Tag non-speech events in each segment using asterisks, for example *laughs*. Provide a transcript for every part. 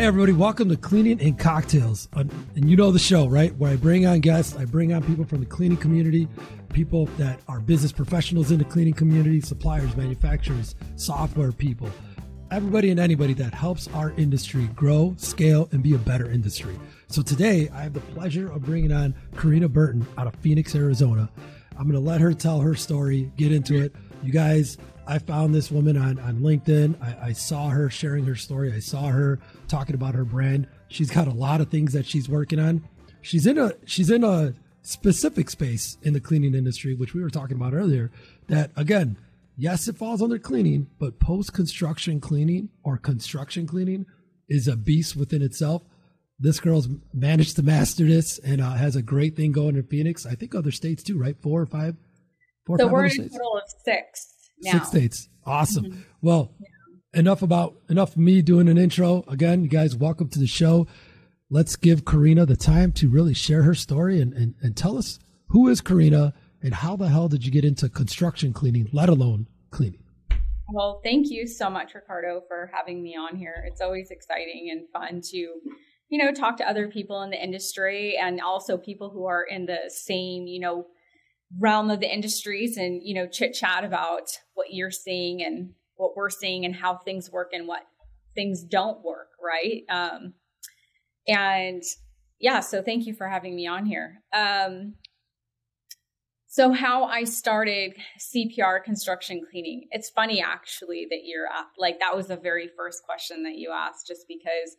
Hey, everybody, welcome to Cleaning and Cocktails. Uh, and you know the show, right? Where I bring on guests, I bring on people from the cleaning community, people that are business professionals in the cleaning community, suppliers, manufacturers, software people, everybody and anybody that helps our industry grow, scale, and be a better industry. So today, I have the pleasure of bringing on Karina Burton out of Phoenix, Arizona. I'm going to let her tell her story, get into it. You guys, I found this woman on, on LinkedIn. I, I, saw her sharing her story. I saw her talking about her brand. She's got a lot of things that she's working on. She's in a she's in a specific space in the cleaning industry, which we were talking about earlier. That again, yes, it falls under cleaning, but post construction cleaning or construction cleaning is a beast within itself. This girl's managed to master this and uh, has a great thing going in Phoenix. I think other states too, right? Four or five. Four so we're in a total of six now. Six states. Awesome. Mm-hmm. Well, yeah. enough about enough of me doing an intro. Again, you guys, welcome to the show. Let's give Karina the time to really share her story and, and, and tell us who is Karina and how the hell did you get into construction cleaning, let alone cleaning? Well, thank you so much, Ricardo, for having me on here. It's always exciting and fun to, you know, talk to other people in the industry and also people who are in the same, you know, realm of the industries and you know chit chat about what you're seeing and what we're seeing and how things work and what things don't work right? Um and yeah so thank you for having me on here. Um so how i started cpr construction cleaning. It's funny actually that you're like that was the very first question that you asked just because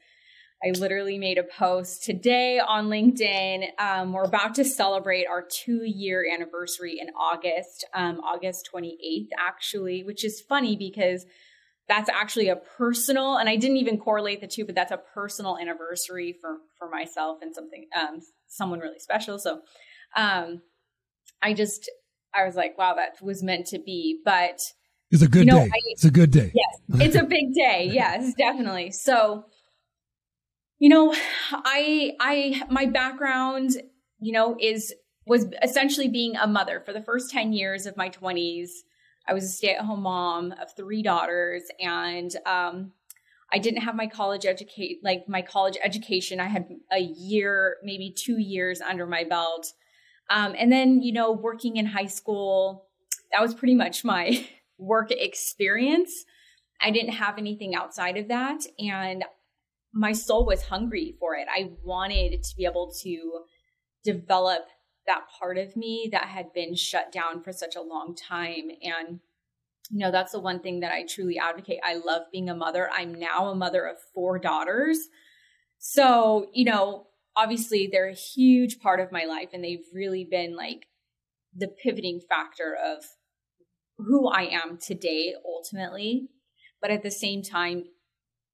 I literally made a post today on LinkedIn. Um, we're about to celebrate our two year anniversary in August, um, August 28th, actually, which is funny because that's actually a personal, and I didn't even correlate the two, but that's a personal anniversary for, for myself and something, um, someone really special. So, um, I just, I was like, wow, that was meant to be. But it's a good you know, day. I, it's a good day. Yes, it's a big day. Yes, definitely. So, you know, I I my background, you know, is was essentially being a mother for the first 10 years of my 20s. I was a stay-at-home mom of three daughters and um, I didn't have my college educate like my college education. I had a year, maybe 2 years under my belt. Um, and then, you know, working in high school, that was pretty much my *laughs* work experience. I didn't have anything outside of that. And my soul was hungry for it. I wanted to be able to develop that part of me that had been shut down for such a long time. And, you know, that's the one thing that I truly advocate. I love being a mother. I'm now a mother of four daughters. So, you know, obviously they're a huge part of my life and they've really been like the pivoting factor of who I am today, ultimately. But at the same time,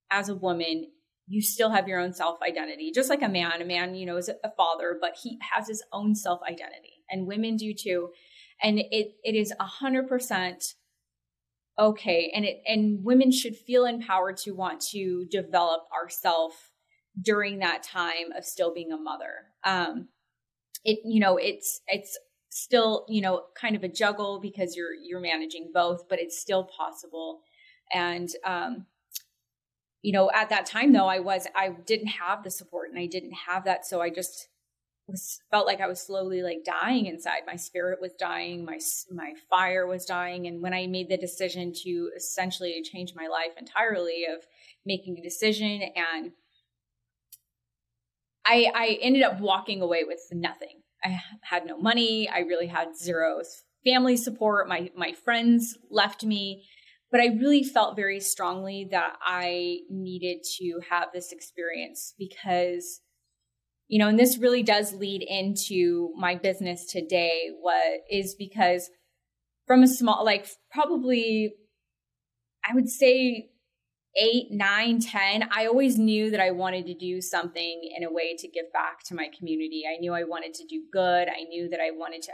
as a woman, you still have your own self identity, just like a man. A man, you know, is a father, but he has his own self identity, and women do too. And it it is a hundred percent okay, and it and women should feel empowered to want to develop ourself during that time of still being a mother. Um, it you know it's it's still you know kind of a juggle because you're you're managing both, but it's still possible. And um, you know, at that time though, I was, I didn't have the support and I didn't have that. So I just was, felt like I was slowly like dying inside. My spirit was dying. My, my fire was dying. And when I made the decision to essentially change my life entirely of making a decision and I, I ended up walking away with nothing. I had no money. I really had zero family support. My, my friends left me but I really felt very strongly that I needed to have this experience because, you know, and this really does lead into my business today. What is because from a small, like probably, I would say eight, nine, ten, I always knew that I wanted to do something in a way to give back to my community. I knew I wanted to do good. I knew that I wanted to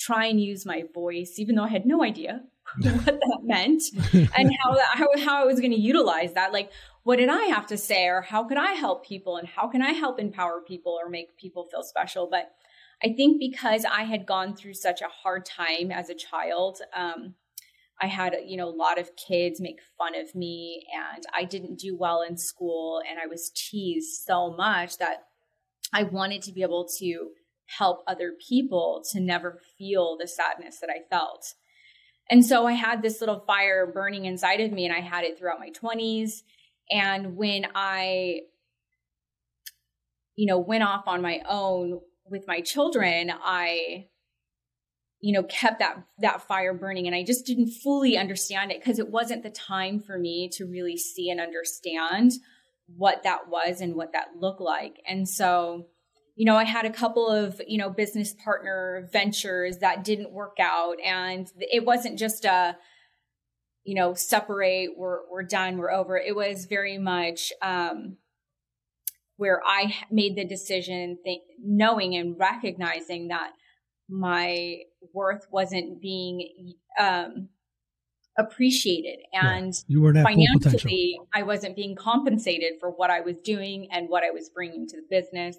try and use my voice, even though I had no idea *laughs* what that meant and how, how, how I was going to utilize that. Like, what did I have to say, or how could I help people, and how can I help empower people or make people feel special? But I think because I had gone through such a hard time as a child, um, I had, you know, a lot of kids make fun of me and I didn't do well in school and I was teased so much that I wanted to be able to help other people to never feel the sadness that I felt. And so I had this little fire burning inside of me and I had it throughout my 20s. And when I, you know, went off on my own with my children, I you know kept that that fire burning and i just didn't fully understand it because it wasn't the time for me to really see and understand what that was and what that looked like and so you know i had a couple of you know business partner ventures that didn't work out. And it wasn't just a you know separate we're we're done we're over. It was very much um where i made the decision th- knowing and recognizing that my worth wasn't being um, appreciated. And yeah, you were financially i wasn't being compensated for what i was doing and what i was bringing to the business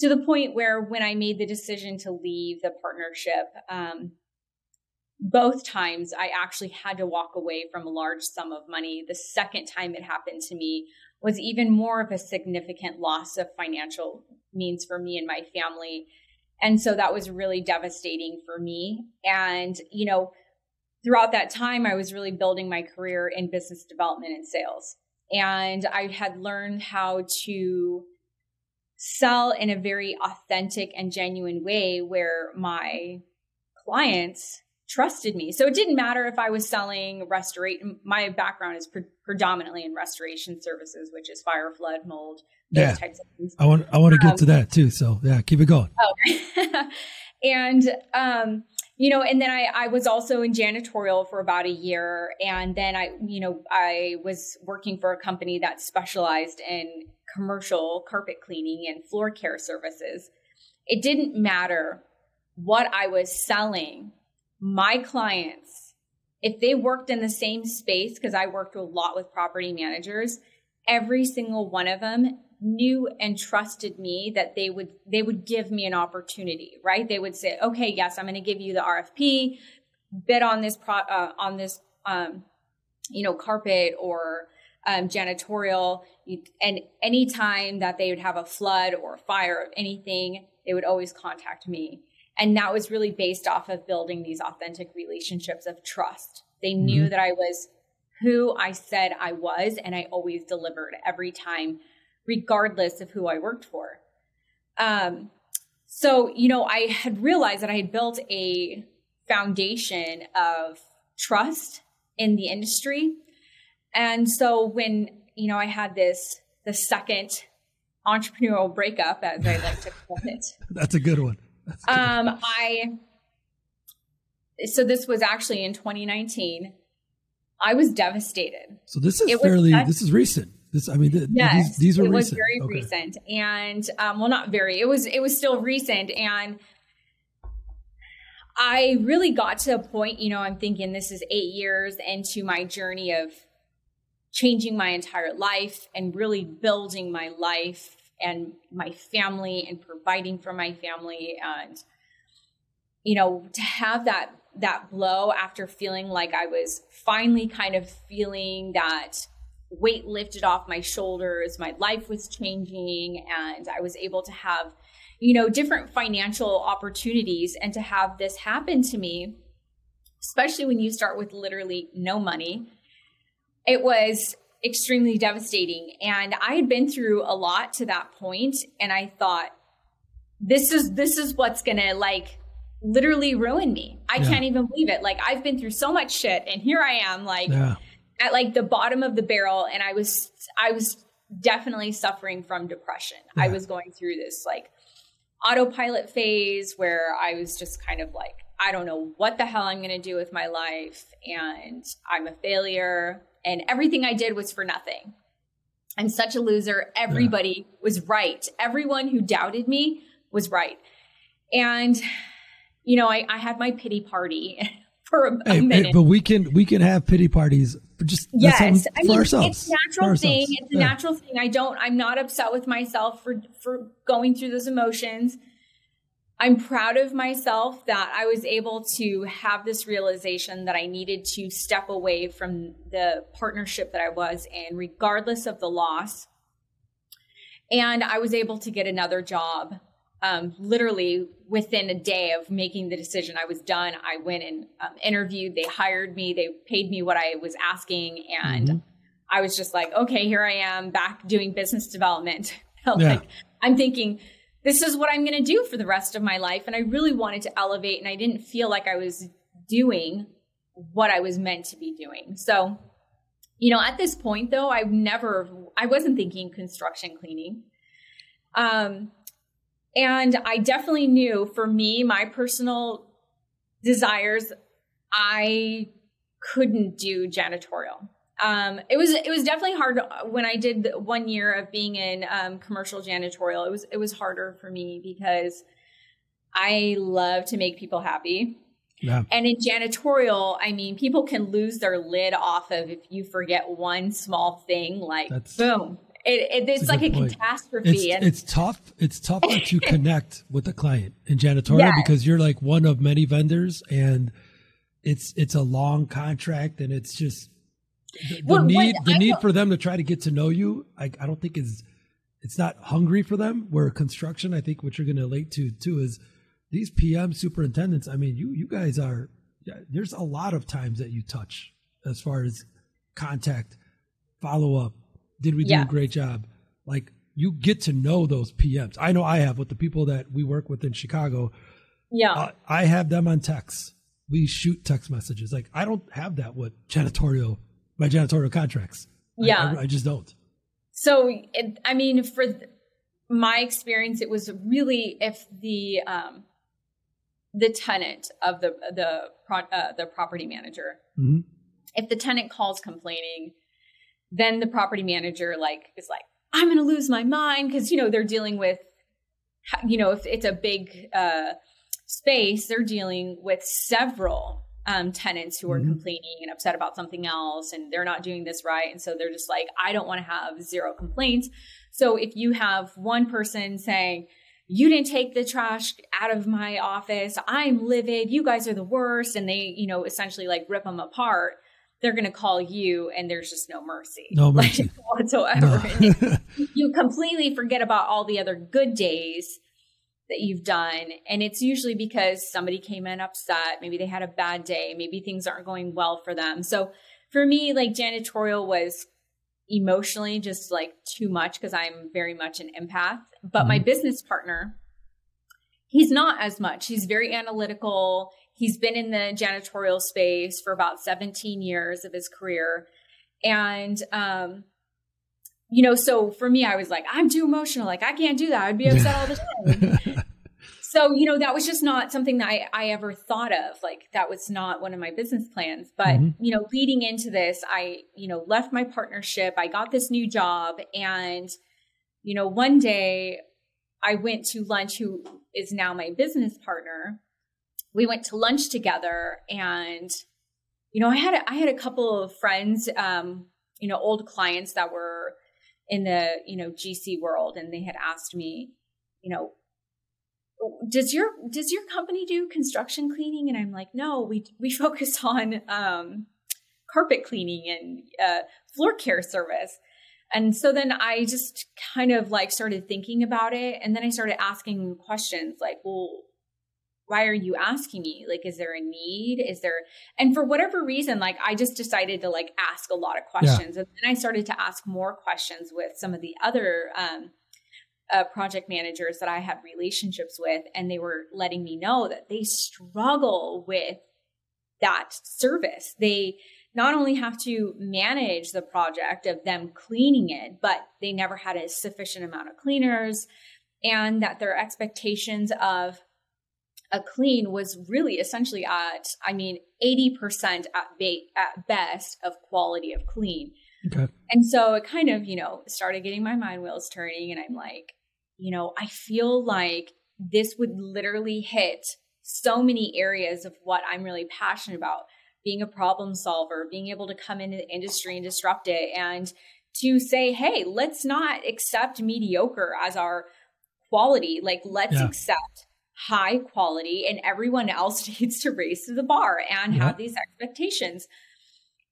to the point where when i made the decision to leave the partnership um, both times i actually had to walk away from a large sum of money the second time it happened to me was even more of a significant loss of financial means for me and my family and so that was really devastating for me. And, you know, throughout that time, I was really building my career in business development and sales. And I had learned how to sell in a very authentic and genuine way where my clients trusted me. So it didn't matter if I was selling restoration. My background is pre- predominantly in restoration services, which is fire, flood, mold, yeah. types of things. I want I want to get um, to that too. So yeah, keep it going. Okay. *laughs* and um, you know, and then I I was also in janitorial for about a year, and then I you know I was working for a company that specialized in commercial carpet cleaning and floor care services. It didn't matter what I was selling. My clients, if they worked in the same space, because I worked a lot with property managers, every single one of them knew and trusted me that they would they would give me an opportunity right they would say okay yes i'm going to give you the rfp bid on this pro uh, on this um, you know carpet or um, janitorial and anytime that they would have a flood or a fire or anything they would always contact me and that was really based off of building these authentic relationships of trust they knew mm-hmm. that i was who i said i was and i always delivered every time regardless of who I worked for. Um, so, you know, I had realized that I had built a foundation of trust in the industry. And so when, you know, I had this, the second entrepreneurial breakup, as I like to call it. *laughs* That's a good one. Good. Um, I, so this was actually in 2019. I was devastated. So this is it fairly, this is recent. This, I mean, yes, these, these are it recent. was very okay. recent, and um, well, not very. It was it was still recent, and I really got to a point. You know, I'm thinking this is eight years into my journey of changing my entire life and really building my life and my family and providing for my family and you know to have that that blow after feeling like I was finally kind of feeling that weight lifted off my shoulders. My life was changing, and I was able to have, you know, different financial opportunities. And to have this happen to me, especially when you start with literally no money, it was extremely devastating. And I had been through a lot to that point, and I thought, this is this is what's gonna like literally ruin me. I yeah. can't even believe it. Like I've been through so much shit, and here I am, like. Yeah at like the bottom of the barrel and I was I was definitely suffering from depression. Yeah. I was going through this like autopilot phase where I was just kind of like I don't know what the hell I'm going to do with my life and I'm a failure and everything I did was for nothing. I'm such a loser. Everybody yeah. was right. Everyone who doubted me was right. And you know, I, I had my pity party *laughs* for a, hey, a minute. Hey, but we can we can have pity parties just yes, I mean ourselves. it's a natural thing. It's a yeah. natural thing. I don't. I'm not upset with myself for for going through those emotions. I'm proud of myself that I was able to have this realization that I needed to step away from the partnership that I was in, regardless of the loss. And I was able to get another job um, literally within a day of making the decision. I was done. I went and um, interviewed. They hired me. They paid me what I was asking. And mm-hmm. I was just like, okay, here I am back doing business development. *laughs* like, yeah. I'm thinking, this is what I'm going to do for the rest of my life. And I really wanted to elevate, and I didn't feel like I was doing what I was meant to be doing. So, you know, at this point, though, I've never, I wasn't thinking construction cleaning. Um, and I definitely knew for me, my personal desires, I couldn't do janitorial um, it was it was definitely hard when I did one year of being in um, commercial janitorial. It was it was harder for me because I love to make people happy. Yeah. And in janitorial, I mean, people can lose their lid off of if you forget one small thing, like That's, boom. It, it, it's like a point. catastrophe. It's, and, it's tough. It's tough you *laughs* connect with the client in janitorial because you're like one of many vendors and it's it's a long contract and it's just the, the need the need for them to try to get to know you I, I don't think is it's not hungry for them. Where construction i think what you're going to relate to too is these pm superintendents i mean you you guys are yeah, there's a lot of times that you touch as far as contact follow up did we do yeah. a great job? Like you get to know those pms i know i have with the people that we work with in chicago. Yeah. Uh, i have them on text we shoot text messages. Like i don't have that with janitorial my janitorial contracts. Yeah. I, I, just don't. So, it, I mean, for my experience, it was really if the, um, the tenant of the, the, pro, uh, the property manager, mm-hmm. if the tenant calls complaining, then the property manager like is like, I'm going to lose my mind. Cause you know, they're dealing with, you know, if it's a big, uh, space, they're dealing with several um, tenants who are mm-hmm. complaining and upset about something else and they're not doing this right. And so they're just like, I don't want to have zero complaints. So if you have one person saying, you didn't take the trash out of my office. I'm livid. You guys are the worst. And they, you know, essentially like rip them apart. They're going to call you and there's just no mercy. No *laughs* mercy. Like, whatsoever. No. *laughs* you completely forget about all the other good days that you've done. And it's usually because somebody came in upset. Maybe they had a bad day. Maybe things aren't going well for them. So for me, like janitorial was emotionally just like too much because I'm very much an empath. But mm-hmm. my business partner, he's not as much. He's very analytical. He's been in the janitorial space for about 17 years of his career. And, um, you know, so for me, I was like, I'm too emotional. Like, I can't do that. I'd be upset all the *laughs* time. So, you know, that was just not something that I, I ever thought of. Like, that was not one of my business plans. But, mm-hmm. you know, leading into this, I, you know, left my partnership. I got this new job. And, you know, one day I went to lunch, who is now my business partner. We went to lunch together and, you know, I had a, I had a couple of friends, um, you know, old clients that were in the you know GC world, and they had asked me, you know, does your does your company do construction cleaning? And I'm like, no, we we *laughs* focus on um, carpet cleaning and uh, floor care service. And so then I just kind of like started thinking about it, and then I started asking questions like, well, why are you asking me like is there a need is there and for whatever reason like i just decided to like ask a lot of questions yeah. and then i started to ask more questions with some of the other um, uh, project managers that i had relationships with and they were letting me know that they struggle with that service they not only have to manage the project of them cleaning it but they never had a sufficient amount of cleaners and that their expectations of a clean was really essentially at, I mean, 80% at, ba- at best of quality of clean. Okay. And so it kind of, you know, started getting my mind wheels turning. And I'm like, you know, I feel like this would literally hit so many areas of what I'm really passionate about being a problem solver, being able to come into the industry and disrupt it, and to say, hey, let's not accept mediocre as our quality. Like, let's yeah. accept high quality and everyone else *laughs* needs to raise to the bar and have these expectations.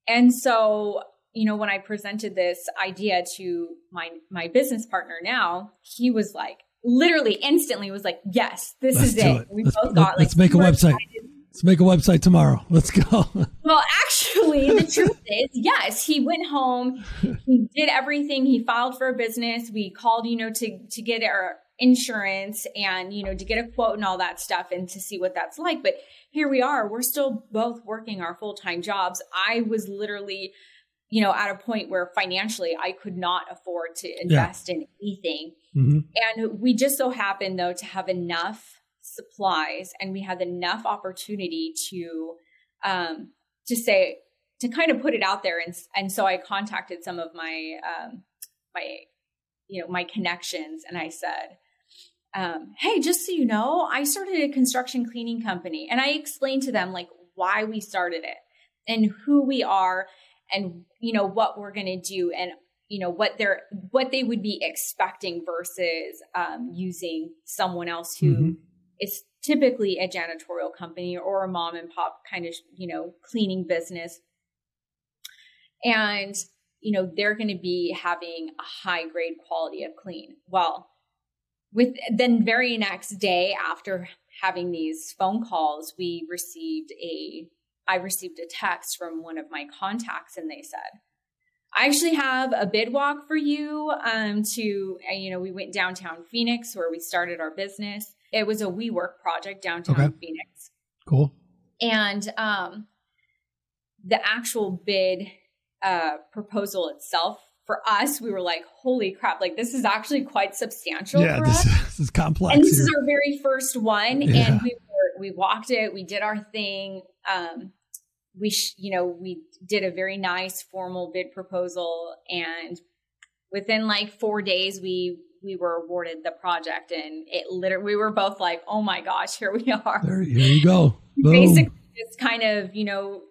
And so, you know, when I presented this idea to my my business partner now, he was like literally instantly was like, "Yes, this let's is it. it. We let's, both got let's make a website. Excited. Let's make a website tomorrow. Let's go. *laughs* well, actually, the truth is, yes, he went home. He did everything. He filed for a business. We called, you know, to to get our insurance and you know to get a quote and all that stuff and to see what that's like but here we are we're still both working our full-time jobs i was literally you know at a point where financially i could not afford to invest yeah. in anything mm-hmm. and we just so happened though to have enough supplies and we had enough opportunity to um to say to kind of put it out there and and so i contacted some of my um my you know my connections and i said um, hey, just so you know, I started a construction cleaning company and I explained to them like why we started it and who we are and you know what we're going to do and you know what they're what they would be expecting versus um, using someone else who mm-hmm. is typically a janitorial company or a mom and pop kind of you know cleaning business and you know they're going to be having a high grade quality of clean well with then very next day after having these phone calls we received a i received a text from one of my contacts and they said i actually have a bid walk for you um, to uh, you know we went downtown phoenix where we started our business it was a WeWork project downtown okay. phoenix cool and um, the actual bid uh, proposal itself for us, we were like, holy crap, like this is actually quite substantial. Yeah, this, this, is complex. And this here. is our very first one. Yeah. And we were, we walked it, we did our thing. Um, we, sh- you know, we did a very nice formal bid proposal. And within like four days, we, we were awarded the project and it literally, we were both like, oh my gosh, here we are. There, here you go. *laughs* Boom. Basically, just kind of, you know,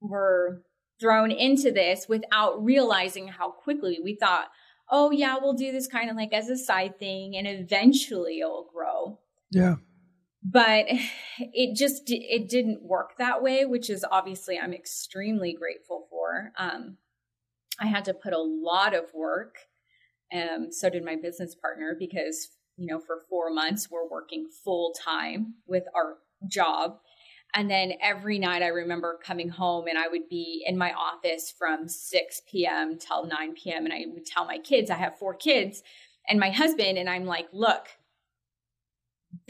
we're thrown into this without realizing how quickly we thought, oh, yeah, we'll do this kind of like as a side thing and eventually it'll grow. Yeah. But it just it didn't work that way, which is obviously I'm extremely grateful for. Um, I had to put a lot of work. Um, so did my business partner because you know for four months we're working full time with our job and then every night I remember coming home and I would be in my office from 6 p.m. till 9 p.m. And I would tell my kids, I have four kids and my husband, and I'm like, look,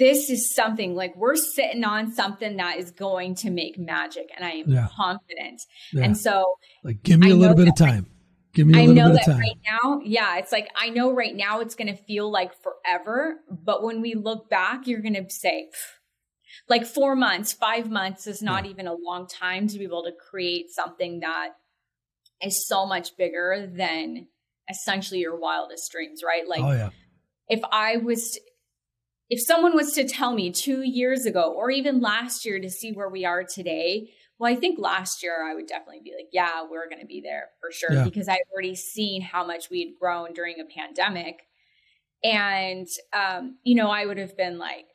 this is something like we're sitting on something that is going to make magic. And I am yeah. confident. Yeah. And so, like, give me a little bit of time. Give me a little bit of time. I know that right now, yeah, it's like I know right now it's going to feel like forever, but when we look back, you're going to say, like four months, five months is not yeah. even a long time to be able to create something that is so much bigger than essentially your wildest dreams, right? Like, oh, yeah. if I was, to, if someone was to tell me two years ago or even last year to see where we are today, well, I think last year I would definitely be like, yeah, we're going to be there for sure yeah. because I've already seen how much we had grown during a pandemic. And, um, you know, I would have been like,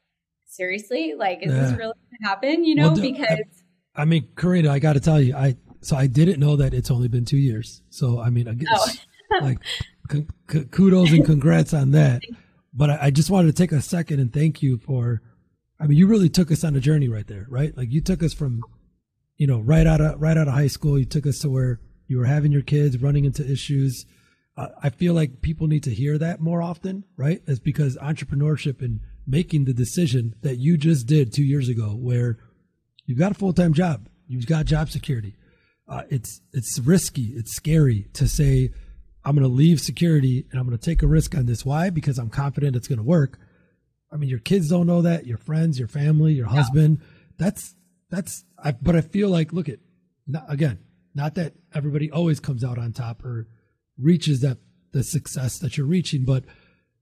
seriously, like, is yeah. this really going to happen? You know, well, because I, I, mean, Karina, I got to tell you, I so I didn't know that it's only been two years. So I mean, I guess oh. like c- c- kudos and congrats on that. *laughs* But I, I just wanted to take a second and thank you for. I mean, you really took us on a journey right there, right? Like you took us from, you know, right out of right out of high school. You took us to where you were having your kids, running into issues. Uh, I feel like people need to hear that more often, right? It's because entrepreneurship and making the decision that you just did two years ago, where you've got a full time job, you've got job security. Uh, it's it's risky, it's scary to say I'm going to leave security and I'm going to take a risk on this. Why? Because I'm confident it's going to work. I mean, your kids don't know that, your friends, your family, your husband. That's that's. I, but I feel like, look at again, not that everybody always comes out on top or reaches that the success that you're reaching, but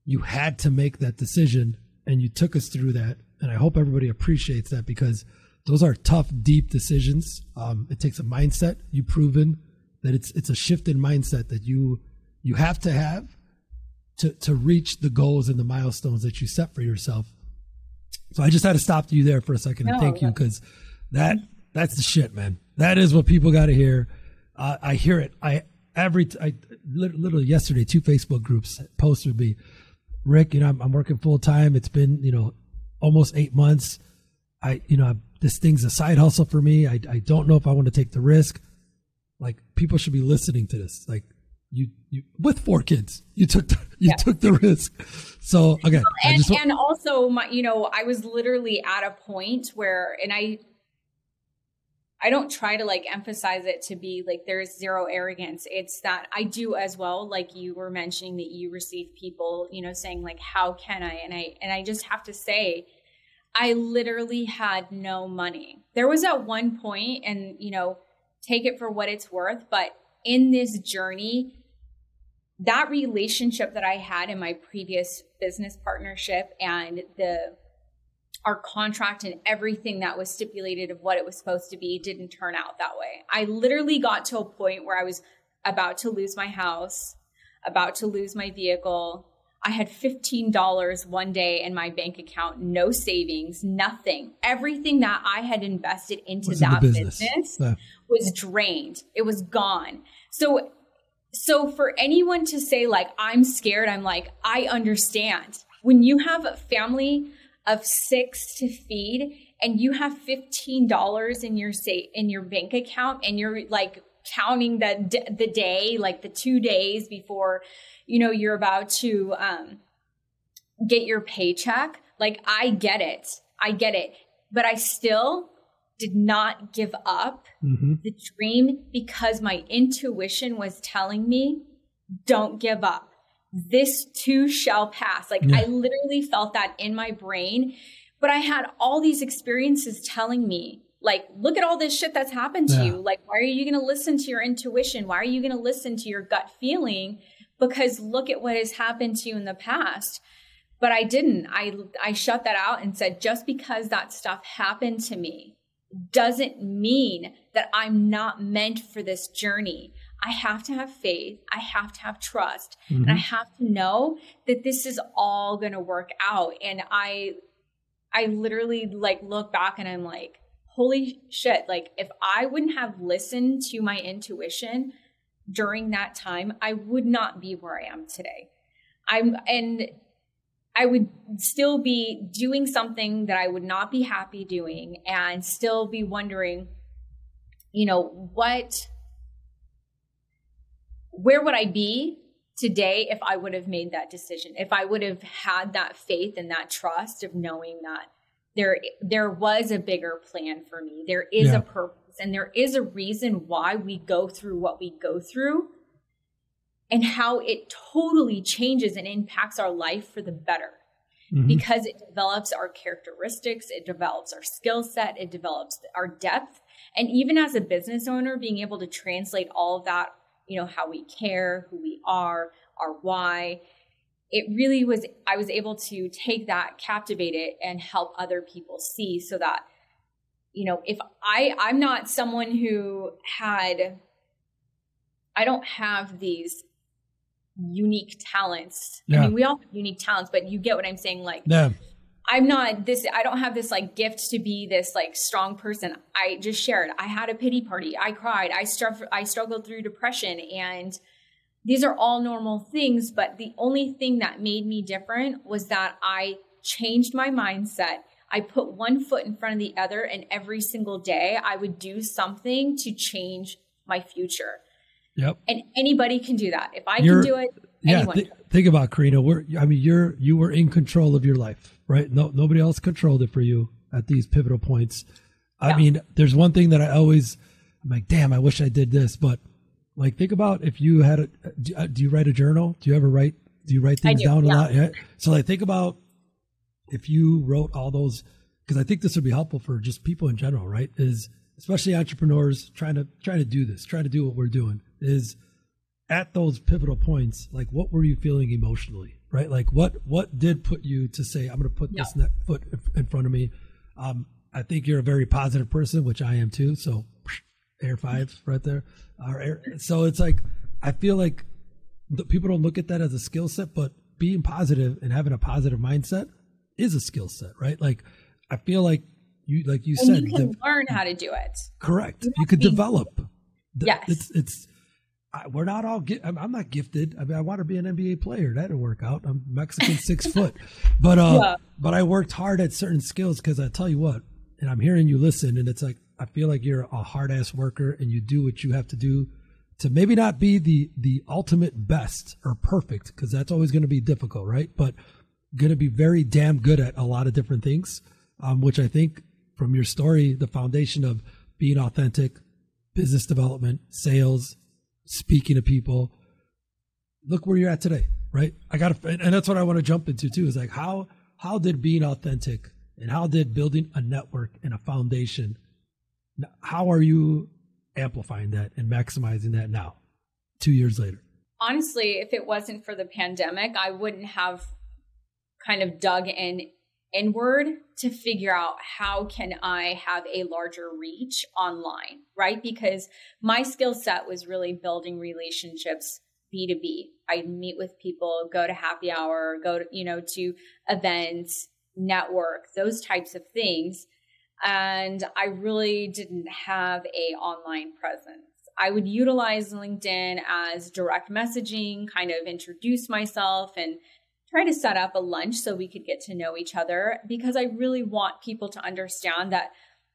you had to make that decision and you took us through that. And I hope everybody appreciates that because those are tough, deep decisions. Um, it takes a mindset. You've proven that it's it's a shift in mindset that you you have to have to to reach the goals and the milestones that you set for yourself. So I just had to stop you there for a second and No, thank you because that that's the shit, man. That is what people got to hear. Uh, I hear it. I every t- I lit- literally yesterday two Facebook groups posted me, Rick. You know I'm, I'm working full time. It's been you know almost eight months. I you know this thing's a side hustle for me. I I don't know if I want to take the risk. Like people should be listening to this. Like you you with four kids, you took the, you took the risk. So okay, and, wa- and also my you know i was literally at a point where and i i don't try to like emphasize it to be like there's zero arrogance. It's that i do as well like you were mentioning that you receive people you know saying like how can i? And i and i just have to say i literally had no money. There was at one point and you know take it for what it's worth but in this journey that relationship that I had in my previous business partnership and the our contract and everything that was stipulated of what it was supposed to be didn't turn out that way. I literally got to a point where I was about to lose my house, about to lose my vehicle. I had $15 one day in my bank account, no savings, nothing. Everything that I had invested into was in that business. business Yeah. was drained. It was gone. So so for anyone to say like I'm scared, I'm like I understand. When you have a family of 6 to feed and you have $15 in your say in your bank account and you're like counting the d- the day like the 2 days before you know you're about to um get your paycheck, like I get it. I get it. But I still did not give up hmm the dream because my intuition was telling me, don't give up. This too shall pass. Like Yeah. I literally felt that in my brain, but I had all these experiences telling me, like, look at all this shit that's happened to Yeah. you. Like, why are you going to listen to your intuition? Why are you going to listen to your gut feeling? Because look at what has happened to you in the past. But I didn't. I I shut that out and said, just because that stuff happened to me doesn't mean that I'm not meant for this journey. I have to have faith. I have to have trust. And I mm-hmm. have to know that this is all going to work out. And I, I literally like look back and I'm like, holy shit. Like if I wouldn't have listened to my intuition during that time, I would not be where I am today. I'm, and I would still be doing something that I would not be happy doing and still be wondering, you know, what, where would I be today if I would have made that decision? If I would have had that faith and that trust of knowing that there, there was a bigger plan for me. There is Yeah. a purpose and there is a reason why we go through what we go through and how it totally changes and impacts our life for the better Mhm. because it develops our characteristics, it develops our skill set, it develops our depth. And even as a business owner, being able to translate all of that, you know, how we care, who we are, our why, it really was, I was able to take that, captivate it, and help other people see so that, you know, if I, I'm not someone who had, I don't have these unique talents. I mean, we all have unique talents, but you get what I'm saying. Like, Yeah. I'm not this, I don't have this like gift to be this like strong person. I just shared, I had a pity party. I cried. I, strugg- I struggled through depression. And these are all normal things. But the only thing that made me different was that I changed my mindset. I put one foot in front of the other, and every single day I would do something to change my future. Yep. And anybody can do that. If I You're- can do it, Yeah. anyone thi- think about Karina. We're, I mean, you're, you were in control of your life, right? No, nobody else controlled it for you at these pivotal points. I Yeah. mean, there's one thing that I always, I'm like, damn, I wish I did this, but like, think about if you had a, do, uh, do you write a journal? Do you ever write, do you write things do, down a lot? Yeah. So like, think about if you wrote all those, because I think this would be helpful for just people in general, right? Is especially entrepreneurs trying to, trying to do this, trying to do what we're doing is at those pivotal points, like what were you feeling emotionally, right? Like what what did put you to say, I'm going to put this ne- foot in- front of me? Um, I think you're a very positive person, which I am too. So air five *laughs* right there. Our air, so it's like I feel like the, people don't look at that as a skill set, but being positive and having a positive mindset is a skill set, right? Like I feel like you, like you and said, you can de- learn how to do it. Correct. You, you could develop. Yes. It's, it's, I, we're not all. I'm, I'm, not gifted. I mean, I want to be an NBA player. That didn't work out. I'm Mexican, six *laughs* foot, but uh, yeah. but I worked hard at certain skills because I tell you what, and I'm hearing you listen, and it's like I feel like you're a hard ass worker, and you do what you have to do to maybe not be the the ultimate best or perfect because that's always going to be difficult, right? But going to be very damn good at a lot of different things, um, which I think from your story, the foundation of being authentic, business development, sales, speaking to people. Look where you're at today, right? I got to, and that's what I want to jump into too. Is like how how did being authentic and how did building a network and a foundation, how are you amplifying that and maximizing that now, two years later? Honestly, if it wasn't for the pandemic, I wouldn't have kind of dug in inward to figure out how can I have a larger reach online, right? Because my skill set was really building relationships B2B. I'd meet with people, go to happy hour, go to, you know, to events, network, those types of things. And I really didn't have a online presence. I would utilize LinkedIn as direct messaging, kind of introduce myself and try to set up a lunch so we could get to know each other because I really want people to understand that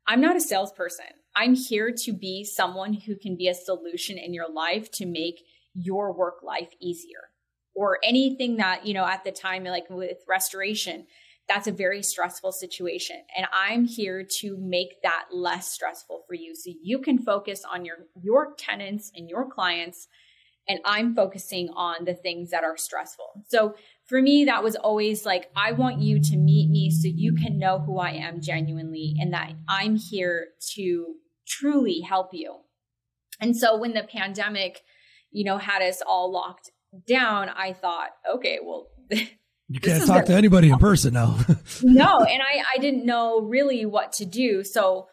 I'm not a salesperson. I'm here to be someone who can be a solution in your life to make your work life easier or anything that, you know, at the time, like with restoration, that's a very stressful situation. And I'm here to make that less stressful for you so you can focus on your, your tenants and your clients and I'm focusing on the things that are stressful. So for me, that was always like, I want you to meet me so you can know who I am genuinely and that I'm here to truly help you. And so when the pandemic, you know, had us all locked down, I thought, okay, well, *laughs* you can't talk to anybody in person now. *laughs* no, and I, I didn't know really what to do. So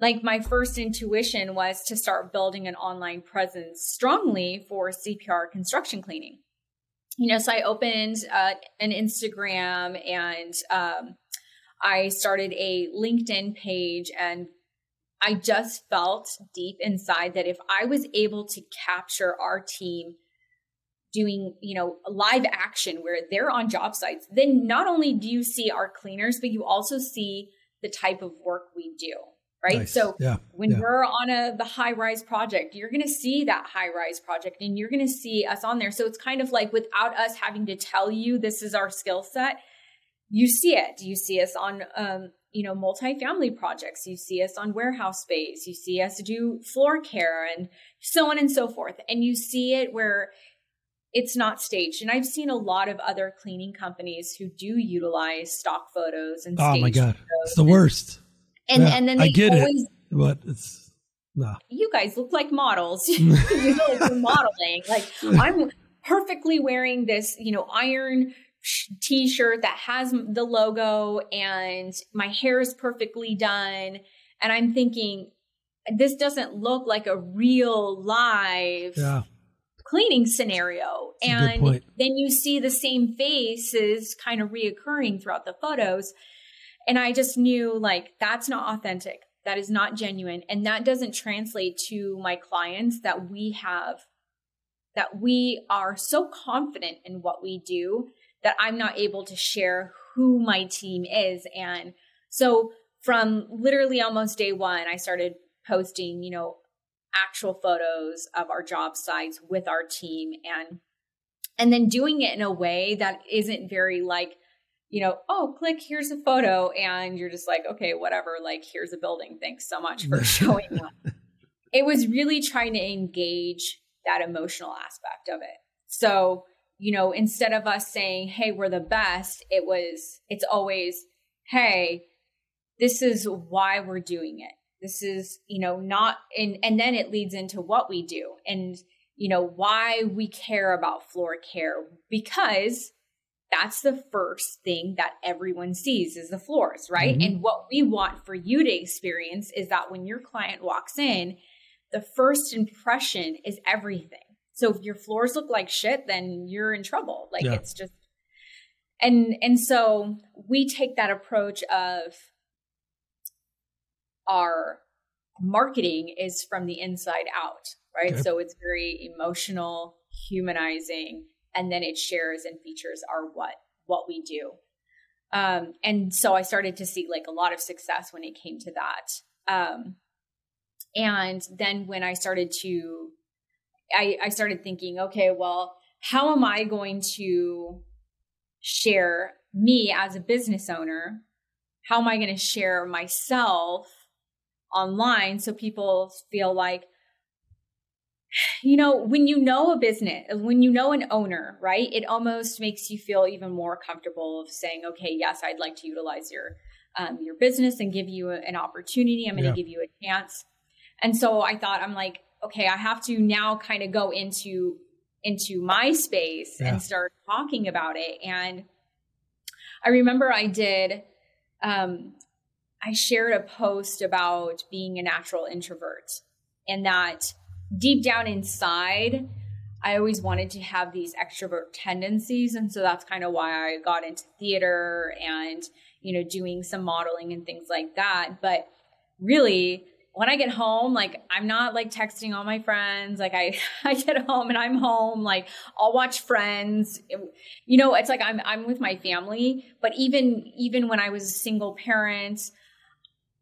like my first intuition was to start building an online presence strongly for CPR construction cleaning. You know, so I opened uh, an Instagram and um, I started a LinkedIn page and I just felt deep inside that if I was able to capture our team doing, you know, live action where they're on job sites, then not only do you see our cleaners, but you also see the type of work we do right? Nice. So yeah. when yeah. we're on a the high rise project, you're going to see that high rise project and you're going to see us on there. So it's kind of like without us having to tell you this is our skill set, you see it. You see us on um, you know, multifamily projects. You see us on warehouse space. You see us do floor care and so on and so forth. And you see it where it's not staged. And I've seen a lot of other cleaning companies who do utilize stock photos and oh my god, it's the worst and yeah, and then I get always, it, but it's no. You guys look like models. *laughs* *laughs* you know, like modeling. Like I'm perfectly wearing this, you know, iron t-shirt that has the logo, and my hair is perfectly done, and I'm thinking this doesn't look like a real live. Yeah cleaning scenario. That's and then you see the same faces kind of reoccurring throughout the photos. And I just knew like that's not authentic. That is not genuine. And that doesn't translate to my clients that we have, that we are so confident in what we do that I'm not able to share who my team is. And so from literally almost day one, I started posting, you know, actual photos of our job sites with our team and and then doing it in a way that isn't very like you know, oh, click, here's a photo. And you're just like, okay, whatever. Like, here's a building. Thanks so much for *laughs* showing that. It was really trying to engage that emotional aspect of it. So, you know, instead of us saying, hey, we're the best, it was, it's always, hey, this is why we're doing it. This is, you know, not, and, and then it leads into what we do and, you know, why we care about floor care because that's the first thing that everyone sees is the floors, right? Mm-hmm. And what we want for you to experience is that when your client walks in, the first impression is everything. So if your floors look like shit, then you're in trouble. Like yeah. it's just and and so we take that approach of our marketing is from the inside out, right? Okay. So it's very emotional, humanizing, and then it shares and features our what what we do. Um, and so I started to see like a lot of success when it came to that. Um, and then when I started to, I, I started thinking, okay, well, how am I going to share me as a business owner? How am I going to share myself online so people feel like, you know, when you know a business, when you know an owner, right, it almost makes you feel even more comfortable of saying, okay, yes, I'd like to utilize your um, your business and give you an opportunity. I'm going to Yeah. give you a chance. And so I thought, I'm like, okay, I have to now kind of go into into my space Yeah. and start talking about it. And I remember I did. Um, I shared a post about being a natural introvert and that deep down inside, I always wanted to have these extrovert tendencies. And so that's kind of why I got into theater and, you know, doing some modeling and things like that. But really, when I get home, like I'm not like texting all my friends. Like I, *laughs* I get home and I'm home. Like I'll watch Friends. You know, it's like I'm I'm with my family. But even even when I was a single parent,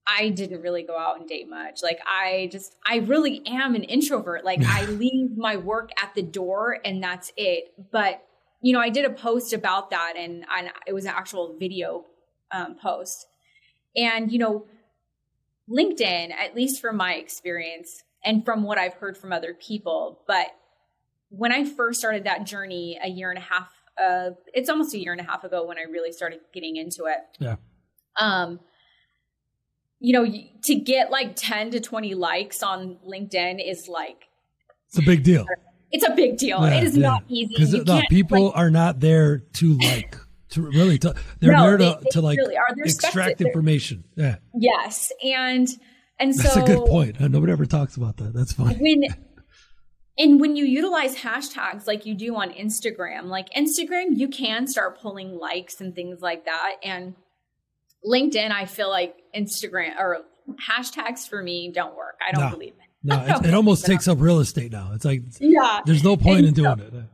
I didn't really go out and date much. Like I just I really am an introvert. Like I *laughs* leave my work at the door and that's it. But you know, I did a post about that and, and it was an actual video um, post. And you know, LinkedIn, at least from my experience and from what I've heard from other people, but when I first started that journey a year and a half, uh, it's almost a year and a half ago when I really started getting into it. Yeah. Um, you know, to get like 10 to 20 likes on LinkedIn is like, It's a big deal. it's a big deal. Yeah, it is yeah. not easy. Because You people like- are not there to like to really to they're No, there to, they to like really. Extract information. Yeah, yes. And, and so that's a good point. Uh, Nobody ever talks about that. That's fine. when and when you utilize hashtags like you do on Instagram, like Instagram, you can start pulling likes and things like that. And LinkedIn, I feel like Instagram or hashtags for me don't work. I don't No. believe it. No, it, it almost takes up real estate now. It's like Yeah. there's no point And in doing so- it.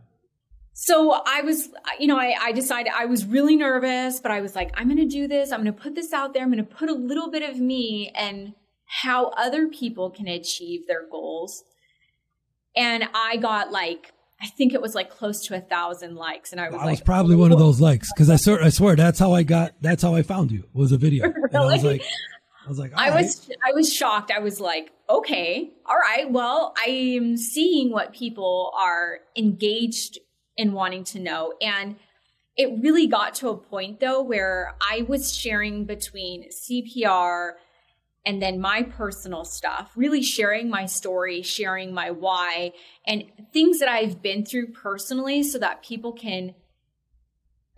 So I was, you know, I, I decided I was really nervous, but I was like, I'm going to do this. I'm going to put this out there. I'm going to put a little bit of me and how other people can achieve their goals. And I got like, I think it was like close to a thousand likes. And I was I like, was probably one of those likes because I swear, I swear that's how I got. That's how I found you was a video. *laughs* And I was like, I was like, I right. was I was shocked. I was like, okay, all right. Well, I am seeing what people are engaged in wanting to know. And it really got to a point though where I was sharing between CPR and then my personal stuff, really sharing my story, sharing my why, and things that I've been through personally so that people can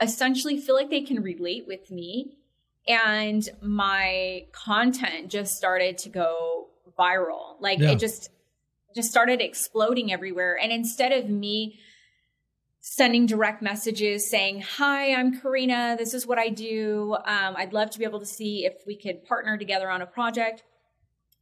essentially feel like they can relate with me. And my content just started to go viral. Like Yeah. it just just started exploding everywhere. And instead of me sending direct messages saying, Hi, I'm Karina. This is what I do. Um, I'd love to be able to see if we could partner together on a project.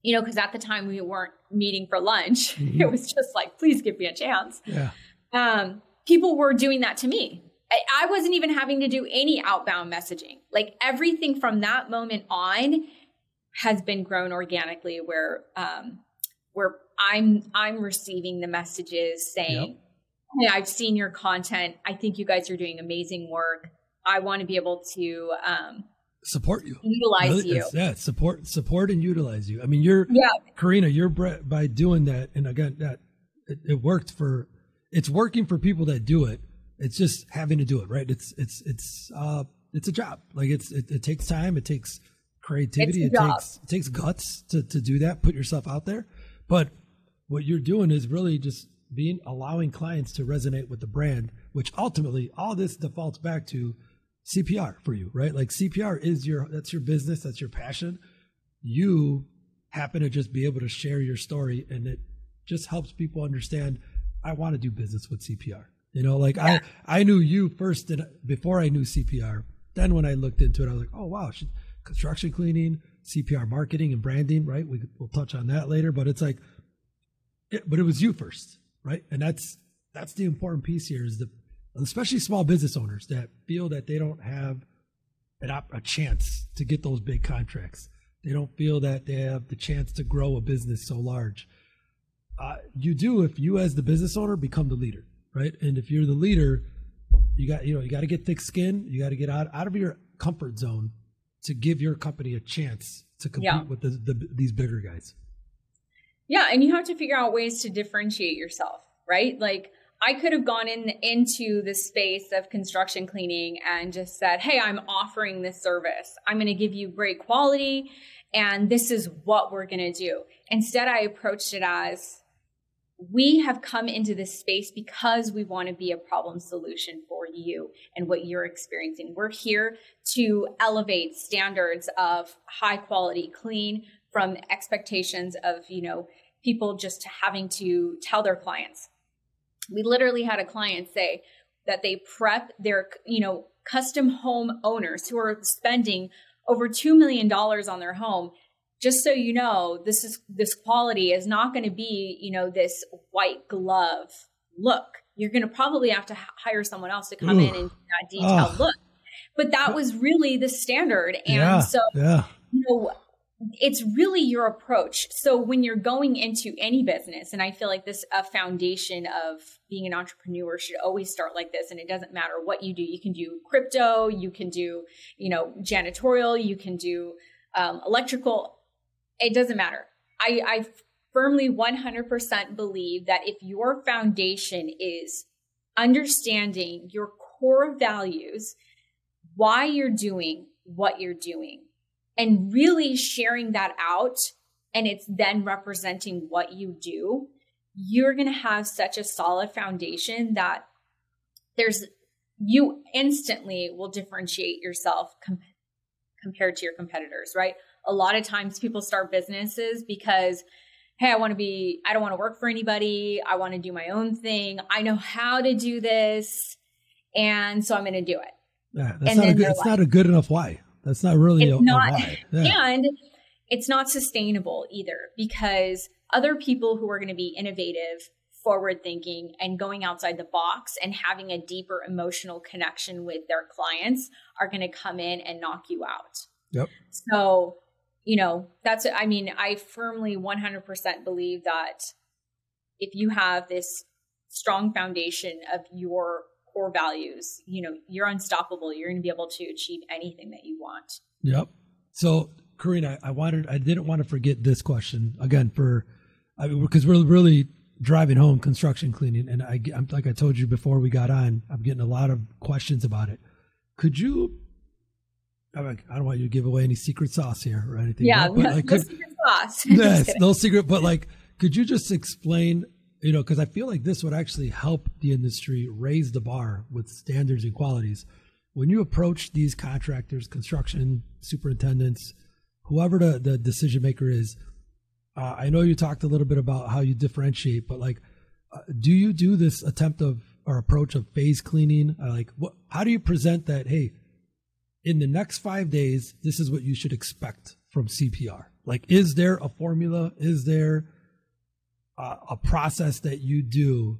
You know, because at the time we weren't meeting for lunch. Mhm. *laughs* It was just like, please give me a chance. yeah, Um, people were doing that to me. I, I wasn't even having to do any outbound messaging. Like everything from that moment on has been grown organically where um, where I'm I'm receiving the messages saying, "Hey, I've seen your content. I think you guys are doing amazing work. I want to be able to um, support you. utilize Really, you." yeah, support, support, and utilize you. I mean, you're Yeah, Karina. You're by doing that, and again, that it, it worked for. It's working for people that do it. It's just having to do it, right? It's it's it's uh it's a job. Like it's it, it takes time. It takes creativity. It job. takes it takes guts to to do that. Put yourself out there. But what you're doing is really just being allowing clients to resonate with the brand, which ultimately all this defaults back to CPR for you, right? Like CPR is your that's your business, that's your passion. You happen to just be able to share your story and it just helps people understand I want to do business with CPR. You know, like I I knew you first and before I knew CPR. Then when I looked into it, I was like, oh wow, she, construction cleaning, CPR marketing and branding, right? We, we'll touch on that later, but it's like, it, but it was you first, right? And that's that's the important piece here is the especially small business owners that feel that they don't have an op, a chance to get those big contracts. They don't feel that they have the chance to grow a business so large. Uh, you do if you, as the business owner, become the leader, right? And if you're the leader, you got you know you got to get thick skin. You got to get out out of your comfort zone to give your company a chance to compete yeah. with the, the, these bigger guys. Yeah, and you have to figure out ways to differentiate yourself, right? Like I could have gone in into the space of construction cleaning and just said, "Hey, I'm offering this service. I'm going to give you great quality and this is what we're going to do." Instead, I approached it as we have come into this space because we want to be a problem solution for you and what you're experiencing. We're here to elevate standards of high quality clean from expectations of, you know, people just having to tell their clients. We literally had a client say that they prep their, you know, custom home owners who are spending over $2 million on their home just so you know, this is this quality is not going to be, you know, this white glove look. You're going to probably have to hire someone else to come Ooh. in and do that detailed look. But that was really the standard. And yeah, so, yeah. you know, it's really your approach. So when you're going into any business, and I feel like this a foundation of being an entrepreneur should always start like this. And it doesn't matter what you do. You can do crypto, you can do, you know, janitorial, you can do um, electrical it doesn't matter. I, I firmly 100% believe that if your foundation is understanding your core values, why you're doing what you're doing, and really sharing that out, and it's then representing what you do, you're going to have such a solid foundation that there's you instantly will differentiate yourself com- compared to your competitors, right? a lot of times people start businesses because hey, I want to be, I don't want to work for anybody. I want to do my own thing. I know how to do this. And so I'm going to do it. Yeah, that's and not a good, it's not a good enough why. That's not really a, not, a. *laughs* Yeah. And it's not sustainable either because other people who are going to be innovative, forward thinking, and going outside the box and having a deeper emotional connection with their clients are going to come in and knock you out. Yep. So you know, that's, I mean, I firmly 100% believe that if you have this strong foundation of your core values, you know, you're unstoppable. You're going to be able to achieve anything that you want. Yep. So, Karina, I wanted, I didn't want to forget this question again for, I mean, because we're really driving home construction cleaning. And I, I'm, like I told you before we got on, I'm getting a lot of questions about it. Could you I don't want you to give away any secret sauce here or anything. Yeah, but, like, no, could, secret sauce. *laughs* yes, no secret. But like, could you just explain? You know, because I feel like this would actually help the industry raise the bar with standards and qualities. When you approach these contractors, construction superintendents, whoever the, the decision maker is, uh, I know you talked a little bit about how you differentiate, but like, uh, do you do this attempt of or approach of phase cleaning? Uh, like, what? How do you present that? Hey, in the next five days, this is what you should expect from CPR. Like, is there a formula? Is there a, a process that you do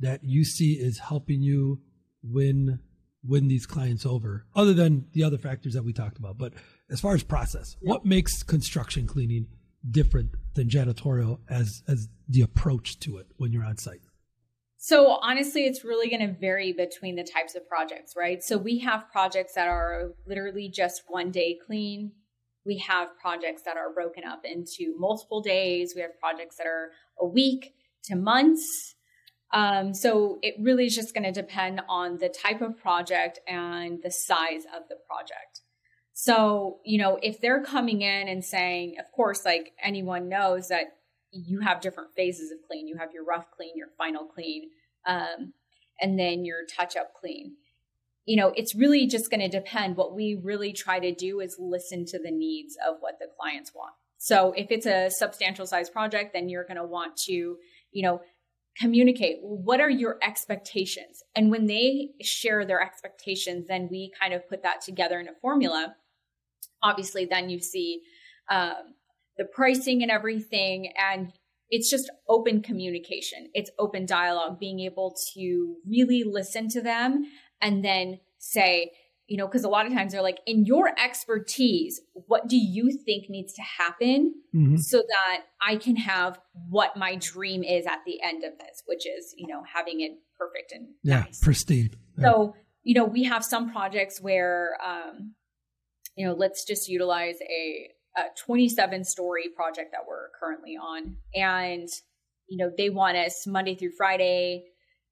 that you see is helping you win win these clients over, other than the other factors that we talked about? But as far as process, what makes construction cleaning different than janitorial as as the approach to it when you're on site? So honestly, it's really going to vary between the types of projects, right? So we have projects that are literally just one day clean. We have projects that are broken up into multiple days. We have projects that are a week to months. Um, so it really is just going to depend on the type of project and the size of the project. So, you know, if they're coming in and saying, of course, like anyone knows that you have different phases of clean. You have your rough clean, your final clean, um, and then your touch up clean. You know, it's really just going to depend. What we really try to do is listen to the needs of what the clients want. So if it's a substantial size project, then you're going to want to, you know, communicate what are your expectations and when they share their expectations then we kind of put that together in a formula obviously then you see um, the pricing and everything. And it's just open communication. It's open dialogue, being able to really listen to them and then say, you know, because a lot of times they're like, in your expertise, what do you think needs to happen mm-hmm. so that I can have what my dream is at the end of this, which is, you know, having it perfect and yeah, nice. pristine. Yeah. So, you know, we have some projects where, um, you know, let's just utilize a, a 27 story project that we're currently on. And, you know, they want us Monday through Friday,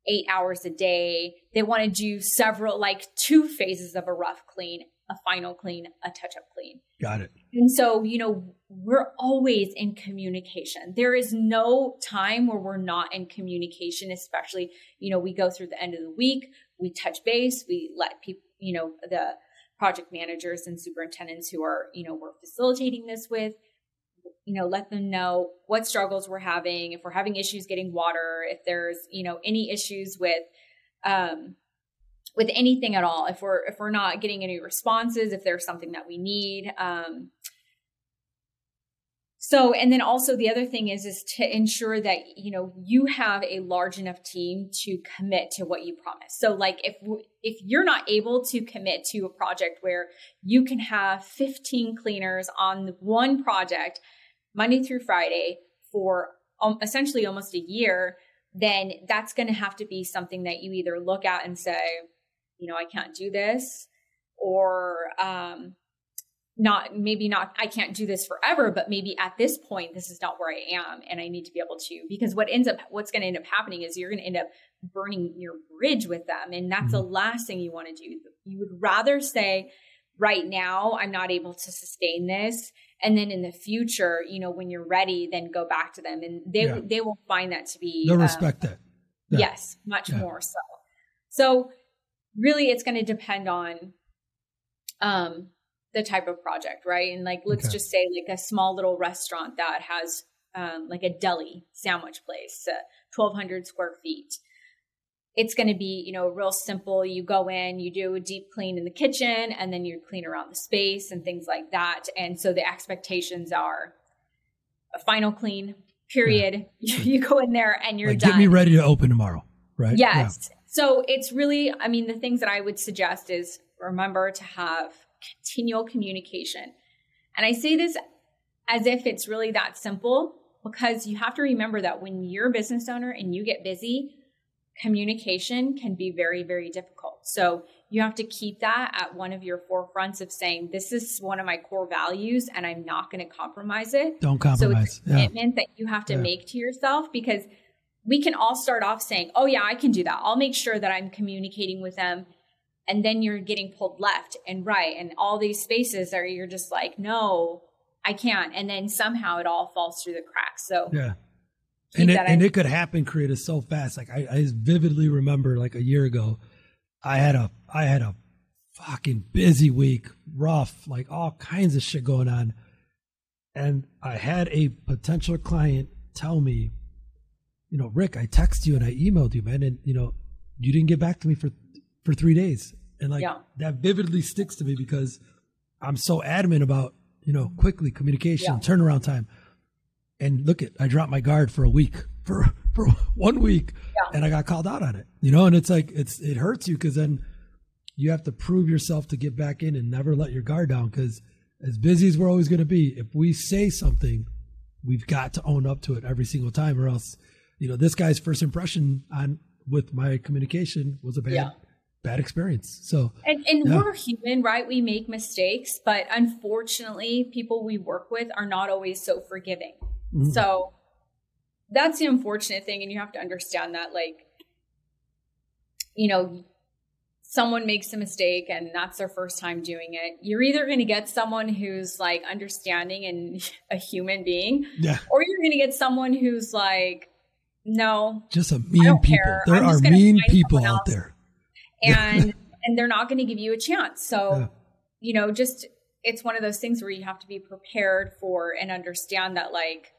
eight hours a day. They want to do several, like two phases of a rough clean, a final clean, a touch up clean. Got it. And so, you know, we're always in communication. There is no time where we're not in communication, especially, you know, we go through the end of the week, we touch base, we let people, you know, the project managers and superintendents who are, you know, we're facilitating this with, you know, let them know what struggles we're having, if we're having issues getting water, if there's, you know, any issues with um with anything at all, if we're if we're not getting any responses, if there's something that we need. Um so, and then also the other thing is, is to ensure that, you know, you have a large enough team to commit to what you promise. So like if, if you're not able to commit to a project where you can have 15 cleaners on one project, Monday through Friday for um, essentially almost a year, then that's going to have to be something that you either look at and say, you know, I can't do this or, um, not maybe not i can't do this forever but maybe at this point this is not where i am and i need to be able to because what ends up what's going to end up happening is you're going to end up burning your bridge with them and that's mm-hmm. the last thing you want to do you would rather say right now i'm not able to sustain this and then in the future you know when you're ready then go back to them and they yeah. they will find that to be they'll um, respect that yeah. yes much yeah. more so so really it's going to depend on um the type of project, right? And like, let's okay. just say like a small little restaurant that has um, like a deli sandwich place, uh, 1200 square feet. It's going to be, you know, real simple. You go in, you do a deep clean in the kitchen, and then you clean around the space and things like that. And so the expectations are a final clean, period. Yeah. *laughs* you go in there and you're like, done. Get me ready to open tomorrow, right? Yes. Yeah. So it's really, I mean, the things that I would suggest is remember to have continual communication. And I say this as if it's really that simple because you have to remember that when you're a business owner and you get busy, communication can be very, very difficult. So you have to keep that at one of your forefronts of saying, this is one of my core values and I'm not going to compromise it. Don't compromise. So it's a commitment yeah. that you have to yeah. make to yourself because we can all start off saying, oh, yeah, I can do that. I'll make sure that I'm communicating with them and then you're getting pulled left and right and all these spaces are you're just like no i can't and then somehow it all falls through the cracks so yeah and it, and it could happen creative so fast like I, I vividly remember like a year ago i had a i had a fucking busy week rough like all kinds of shit going on and i had a potential client tell me you know rick i texted you and i emailed you man and you know you didn't get back to me for for three days and like yeah. that vividly sticks to me because I'm so adamant about, you know, quickly communication, yeah. turnaround time. And look at I dropped my guard for a week for for one week yeah. and I got called out on it. You know, and it's like it's it hurts you because then you have to prove yourself to get back in and never let your guard down because as busy as we're always going to be, if we say something, we've got to own up to it every single time, or else, you know, this guy's first impression on with my communication was a bad yeah bad experience. So and, and yeah. we're human, right? We make mistakes, but unfortunately, people we work with are not always so forgiving. Mm-hmm. So that's the unfortunate thing, and you have to understand that, like, you know, someone makes a mistake and that's their first time doing it. You're either going to get someone who's like understanding and *laughs* a human being, yeah, or you're going to get someone who's like, no, just a mean people. Care. There I'm are mean people out there and *laughs* and they're not going to give you a chance. So, yeah. you know, just it's one of those things where you have to be prepared for and understand that like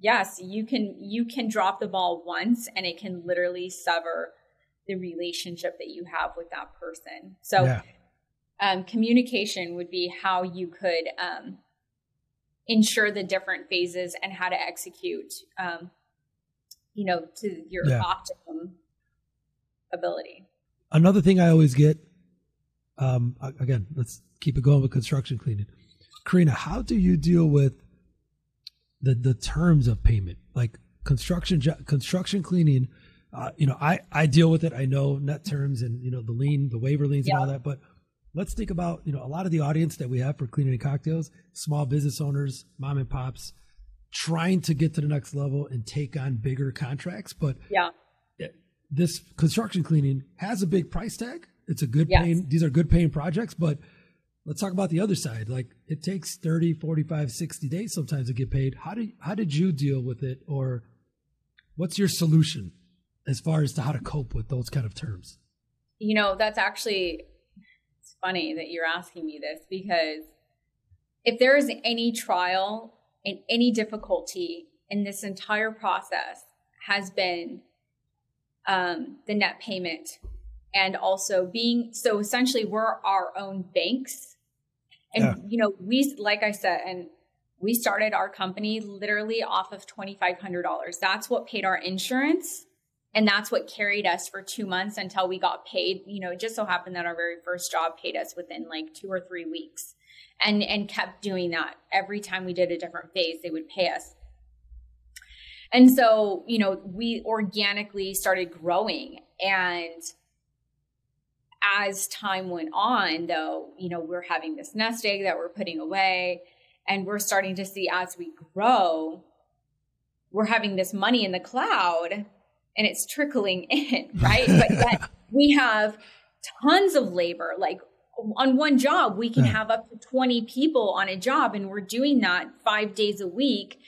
yes, you can you can drop the ball once and it can literally sever the relationship that you have with that person. So, yeah. um, communication would be how you could um, ensure the different phases and how to execute, um, you know, to your yeah. optimum ability. Another thing I always get, um, again, let's keep it going with construction cleaning. Karina, how do you deal with the the terms of payment, like construction construction cleaning? Uh, you know, I I deal with it. I know net terms and you know the lien, the waiver liens, yeah. and all that. But let's think about you know a lot of the audience that we have for cleaning and cocktails, small business owners, mom and pops, trying to get to the next level and take on bigger contracts. But yeah, this construction cleaning has a big price tag. It's a good yes. paying. These are good paying projects, but let's talk about the other side. Like it takes 30, 45, 60 days sometimes to get paid. How did how did you deal with it or what's your solution as far as to how to cope with those kind of terms? You know, that's actually it's funny that you're asking me this because if there is any trial and any difficulty in this entire process has been um, the net payment and also being so essentially we're our own banks. And yeah. you know we like i said and we started our company literally off of $2500 that's what paid our insurance and that's what carried us for two months until we got paid. You know it just so happened that our very first job paid us within like two or three weeks and and kept doing that. Every time we did a different phase they would pay us. And so you know we organically started growing and as time went on, though, you know, we're having this nest egg that we're putting away, and we're starting to see as we grow, we're having this money in the cloud and it's trickling *laughs* in, right? *laughs* but yet we have tons of labor. Like on one job, we can have up to 20 people on a job, and we're doing that five days a week.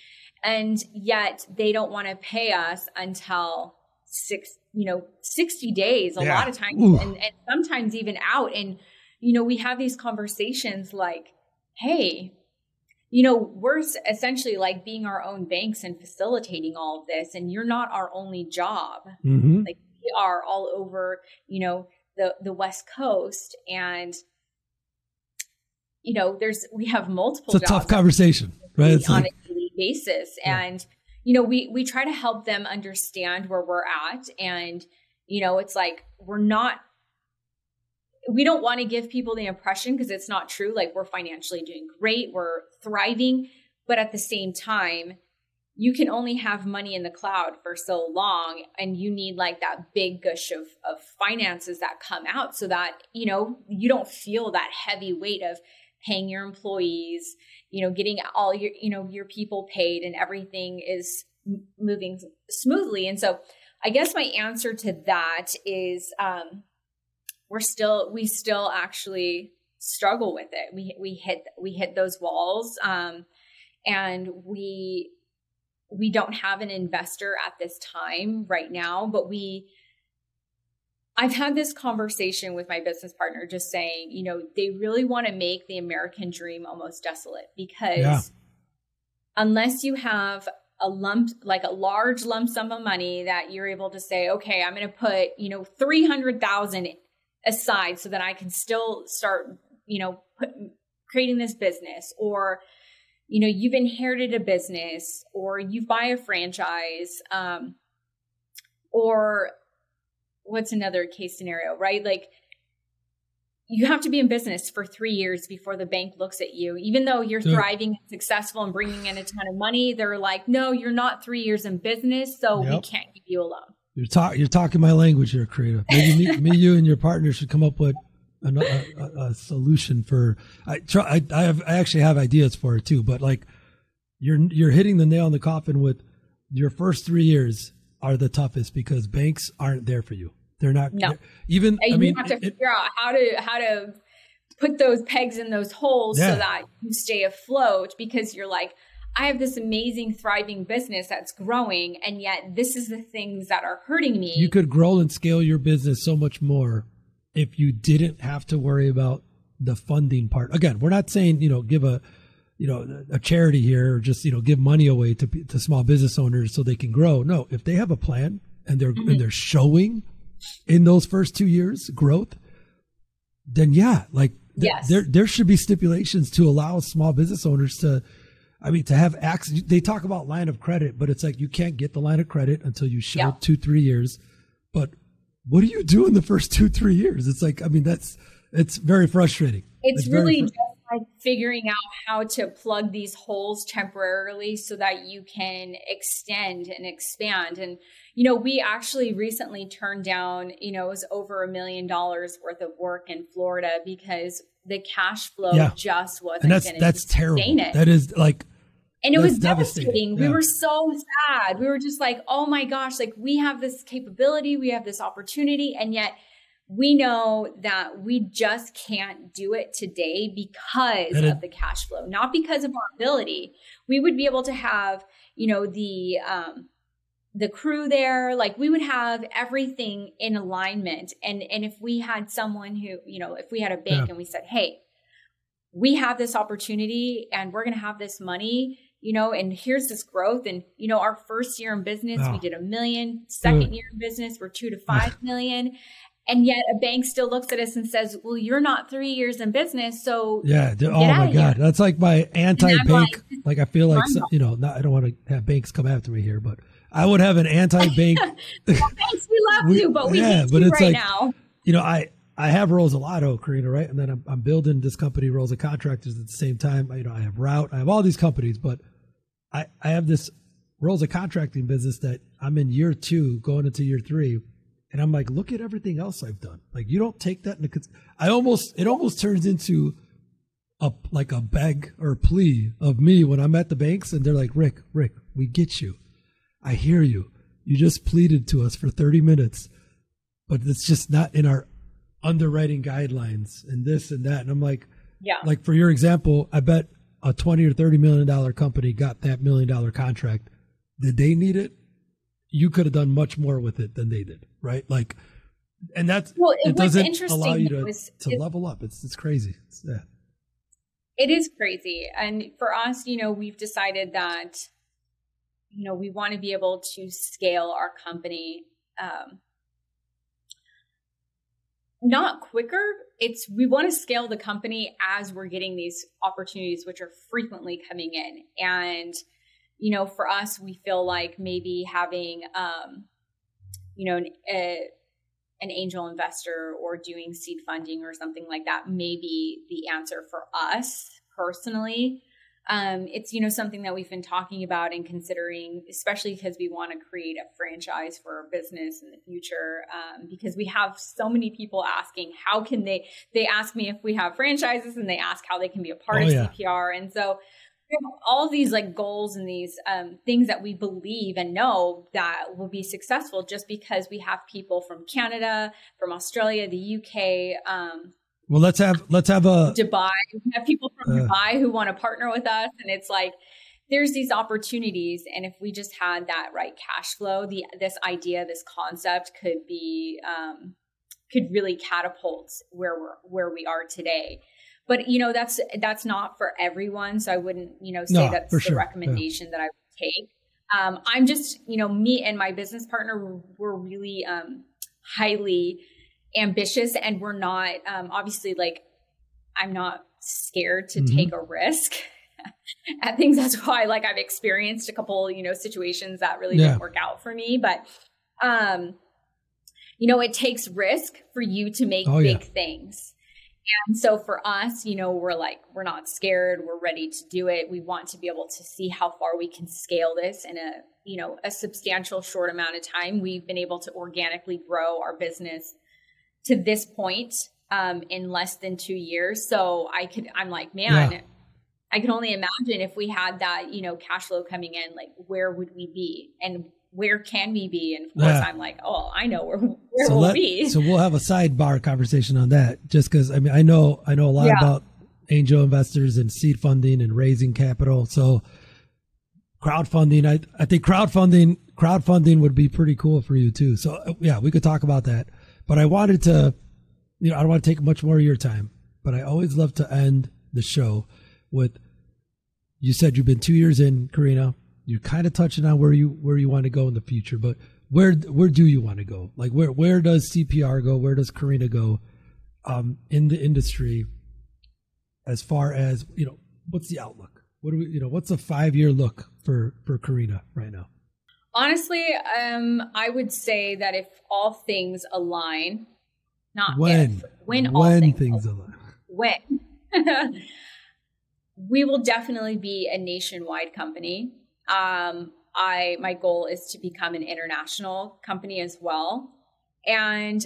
And yet they don't want to pay us until six you know 60 days a yeah. lot of times and, and sometimes even out and you know we have these conversations like hey you know we're essentially like being our own banks and facilitating all of this and you're not our only job mm-hmm. like we are all over you know the the west coast and you know there's we have multiple it's a tough conversation right it's on like, a daily basis yeah. and you know, we we try to help them understand where we're at. And you know, it's like we're not we don't want to give people the impression because it's not true. Like we're financially doing great, we're thriving, but at the same time, you can only have money in the cloud for so long and you need like that big gush of, of finances that come out so that you know you don't feel that heavy weight of paying your employees you know getting all your you know your people paid and everything is moving smoothly. And so i guess my answer to that is um we're still we still actually struggle with it. We we hit we hit those walls um and we we don't have an investor at this time right now but we I've had this conversation with my business partner just saying, you know, they really want to make the American dream almost desolate because yeah. unless you have a lump, like a large lump sum of money that you're able to say, okay, I'm going to put, you know, 300,000 aside so that I can still start, you know, put, creating this business or, you know, you've inherited a business or you buy a franchise, um, or what's another case scenario, right? Like you have to be in business for three years before the bank looks at you. Even though you're thriving and successful and bringing in a ton of money, they're like, no, you're not three years in business, so yep. we can't keep you alone. You're, talking. you're talking my language here, Karina. Maybe me, me, you and your partner should come up with a, a, a solution for. I try. I, I, have. I actually have ideas for it too. But like, you're you're hitting the nail on the coffin with your first three years are the toughest because banks aren't there for you. They're not no. They're, even. And I mean, you have to it, figure out how to how to put those pegs in those holes yeah. so that you stay afloat because you're like, I have this amazing thriving business that's growing, and yet this is the things that are hurting me. You could grow and scale your business so much more if you didn't have to worry about the funding part. Again, we're not saying you know give a you know a charity here or just you know give money away to to small business owners so they can grow. No, if they have a plan and they're mm-hmm. and they're showing in those first two years growth, then yeah, like th- yes. there there should be stipulations to allow small business owners to. I mean, to have access, they talk about line of credit, but it's like you can't get the line of credit until you show yeah. two, three years. But what do you do in the first two, three years? It's like, I mean, that's, it's very frustrating. It's, it's really fr- just like figuring out how to plug these holes temporarily so that you can extend and expand. And, you know, we actually recently turned down, you know, it was over a million dollars worth of work in Florida because the cash flow yeah. just wasn't and that's that's terrible. It. That is like and it was devastating. Yeah. We were so sad. We were just like, oh my gosh, like we have this capability, we have this opportunity, and yet we know that we just can't do it today because it, of the cash flow, not because of our ability. We would be able to have, you know, the um, the crew there, like we would have everything in alignment. And and if we had someone who, you know, if we had a bank yeah. and we said, hey, we have this opportunity and we're going to have this money you know, and here's this growth. And, you know, our first year in business, oh. we did a million. Second year in business, we're two to five *laughs* million. And yet a bank still looks at us and says, well, you're not three years in business. So yeah. Oh my God. That's like my anti-bank. *laughs* Like, like, I feel like, you know, not, I don't want to have banks come after me here, but I would have an anti-bank. *laughs* well, banks we love *laughs* we, you, but we yeah, but it's right like, now. You know, I, I have Rosalato, oh, Karina, right? And then I'm, I'm building this company, Rosa Contractors, at the same time. You know, I have Route, I have all these companies, but I, I have this Rosa contracting business that I'm in year two, going into year three, and I'm like, look at everything else I've done. Like, you don't take that into. I almost it almost turns into a like a beg or plea of me when I'm at the banks, and they're like, Rick, Rick, we get you. I hear you. You just pleaded to us for 30 minutes, but it's just not in our underwriting guidelines and this and that. And I'm like, yeah. Like for your example, I bet a 20 or 30 million dollar company got that million dollar contract did they need it you could have done much more with it than they did right like and that's well, it, it doesn't allow you to, was, to level up it's it's crazy it's, yeah. it is crazy and for us you know we've decided that you know we want to be able to scale our company um, not quicker. It's we want to scale the company as we're getting these opportunities, which are frequently coming in. And, you know, for us, we feel like maybe having, um, you know, an, a, an angel investor or doing seed funding or something like that may be the answer for us personally um, it's you know something that we've been talking about and considering especially because we want to create a franchise for our business in the future um, because we have so many people asking how can they they ask me if we have franchises and they ask how they can be a part oh, of yeah. cpr and so all these like goals and these um, things that we believe and know that will be successful just because we have people from canada from australia the uk um, well, let's have let's have a Dubai. We have people from uh, Dubai who want to partner with us, and it's like there's these opportunities, and if we just had that right cash flow, the this idea, this concept could be um, could really catapult where we're where we are today. But you know that's that's not for everyone, so I wouldn't you know say no, that's the sure. recommendation yeah. that I would take. Um, I'm just you know me and my business partner we're really um, highly ambitious and we're not um, obviously like i'm not scared to mm-hmm. take a risk *laughs* at things that's why like i've experienced a couple you know situations that really yeah. didn't work out for me but um you know it takes risk for you to make oh, big yeah. things and so for us you know we're like we're not scared we're ready to do it we want to be able to see how far we can scale this in a you know a substantial short amount of time we've been able to organically grow our business to this point um, in less than two years. So I could, I'm like, man, yeah. I can only imagine if we had that, you know, cash flow coming in, like where would we be and where can we be? And of course, yeah. I'm like, oh, I know where, where so we'll let, be. So we'll have a sidebar conversation on that, just because I mean, I know, I know a lot yeah. about angel investors and seed funding and raising capital. So crowdfunding, I, I think crowdfunding, crowdfunding would be pretty cool for you too. So uh, yeah, we could talk about that. But I wanted to, you know, I don't want to take much more of your time, but I always love to end the show with you said you've been two years in, Karina. You're kind of touching on where you where you want to go in the future, but where where do you want to go? Like where where does CPR go? Where does Karina go um, in the industry? As far as you know, what's the outlook? What do we, you know, what's a five year look for for Karina right now? Honestly, um, I would say that if all things align, not when, if, when, when all things, things align, when *laughs* we will definitely be a nationwide company. Um, I my goal is to become an international company as well, and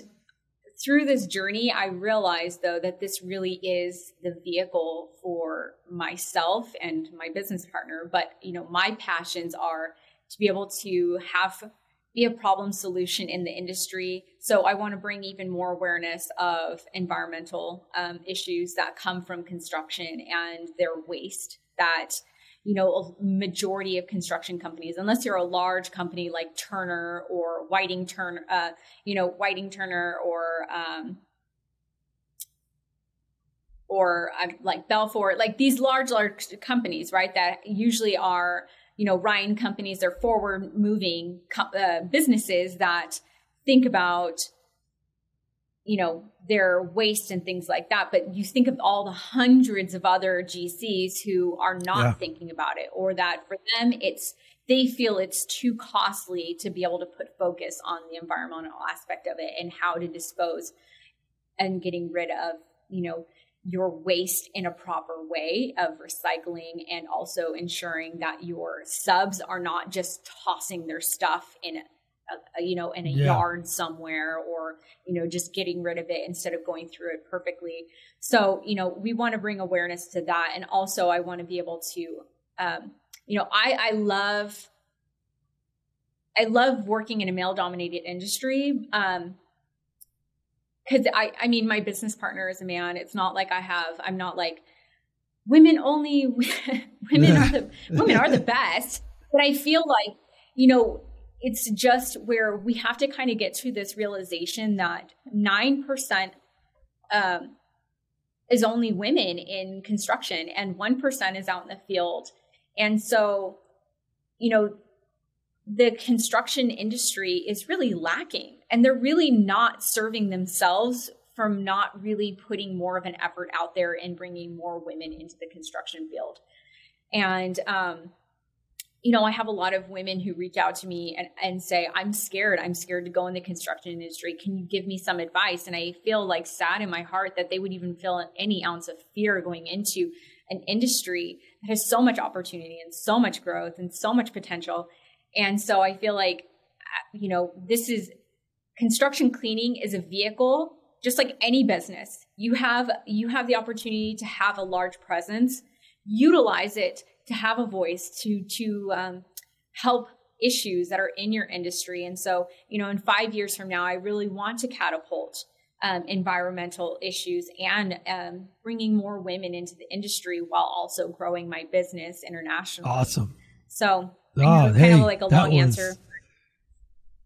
through this journey, I realized though that this really is the vehicle for myself and my business partner. But you know, my passions are to be able to have be a problem solution in the industry. So I want to bring even more awareness of environmental um, issues that come from construction and their waste that you know, a majority of construction companies, unless you're a large company like Turner or Whiting Turner, uh, you know, Whiting Turner or, um, or uh, like Belfor, like these large, large companies, right? That usually are, you know, Ryan companies, they're forward moving co- uh, businesses that think about you know their waste and things like that but you think of all the hundreds of other gcs who are not yeah. thinking about it or that for them it's they feel it's too costly to be able to put focus on the environmental aspect of it and how to dispose and getting rid of you know your waste in a proper way of recycling and also ensuring that your subs are not just tossing their stuff in a, you know, in a yeah. yard somewhere or, you know, just getting rid of it instead of going through it perfectly. So, you know, we want to bring awareness to that. And also I want to be able to, um, you know, I, I love, I love working in a male dominated industry. Um, cause I, I mean, my business partner is a man. It's not like I have, I'm not like women only, *laughs* women are the, women are the *laughs* best. But I feel like, you know, it's just where we have to kind of get to this realization that 9% um, is only women in construction and 1% is out in the field. And so, you know, the construction industry is really lacking and they're really not serving themselves from not really putting more of an effort out there and bringing more women into the construction field. And, um, you know, I have a lot of women who reach out to me and, and say, I'm scared. I'm scared to go in the construction industry. Can you give me some advice? And I feel like sad in my heart that they would even feel any ounce of fear going into an industry that has so much opportunity and so much growth and so much potential. And so I feel like, uh, you know, this is construction cleaning is a vehicle, just like any business. You have, you have the opportunity to have a large presence, utilize it to have a voice to to um, help issues that are in your industry. And so, you know, in five years from now, I really want to catapult um, environmental issues and um, bringing more women into the industry while also growing my business internationally. Awesome. So, oh, kind hey, of like a long answer.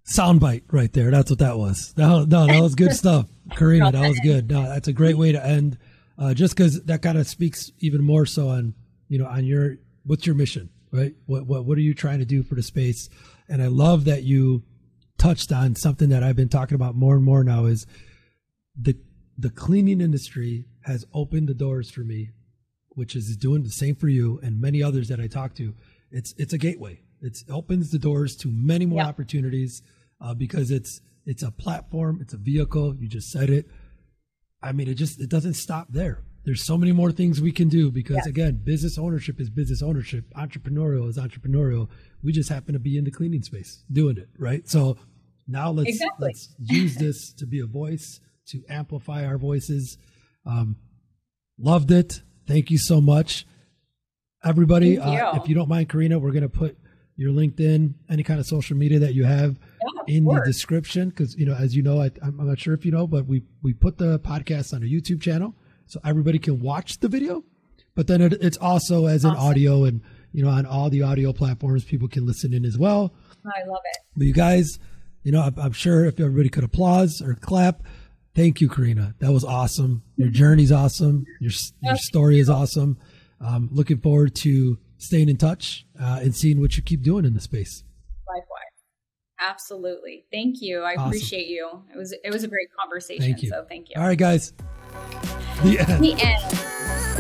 Soundbite right there. That's what that was. *laughs* No, no, that was good stuff, Karina. That was good. No, that's a great way to end. Uh, just because that kind of speaks even more so on you know on your what's your mission, right? What what what are you trying to do for the space? And I love that you touched on something that I've been talking about more and more now is the the cleaning industry has opened the doors for me, which is doing the same for you and many others that I talk to. It's it's a gateway. It opens the doors to many more opportunities uh, because it's it's a platform, it's a vehicle. You just said it. I mean, it just it doesn't stop there there's so many more things we can do because yes. again business ownership is business ownership. Entrepreneurial is entrepreneurial. We just happen to be in the cleaning space doing it right? So now let's exactly. let's use this to be a voice to amplify our voices. Um, loved it. Thank you so much. Everybody uh, if you don't mind karina we're going to put your linkedin any kind of social media that you have yeah, in the description because you know as you know I, i'm not sure if you know but we we put the podcast on a youtube channel so everybody can watch the video, but then it, it's also as an audio and you know on all the audio platforms people can listen in as well. I love it. But you guys, you know, I'm, I'm sure if everybody could applause or clap, thank you, Karina. That was awesome. Your journey's awesome. Your your story is awesome. Um, looking forward to staying in touch uh, and seeing what you keep doing in the space. Likewise. Absolutely. Thank you. I awesome. appreciate you. It was it was a great conversation. Thank you. So thank you. All right, guys. The end. The end.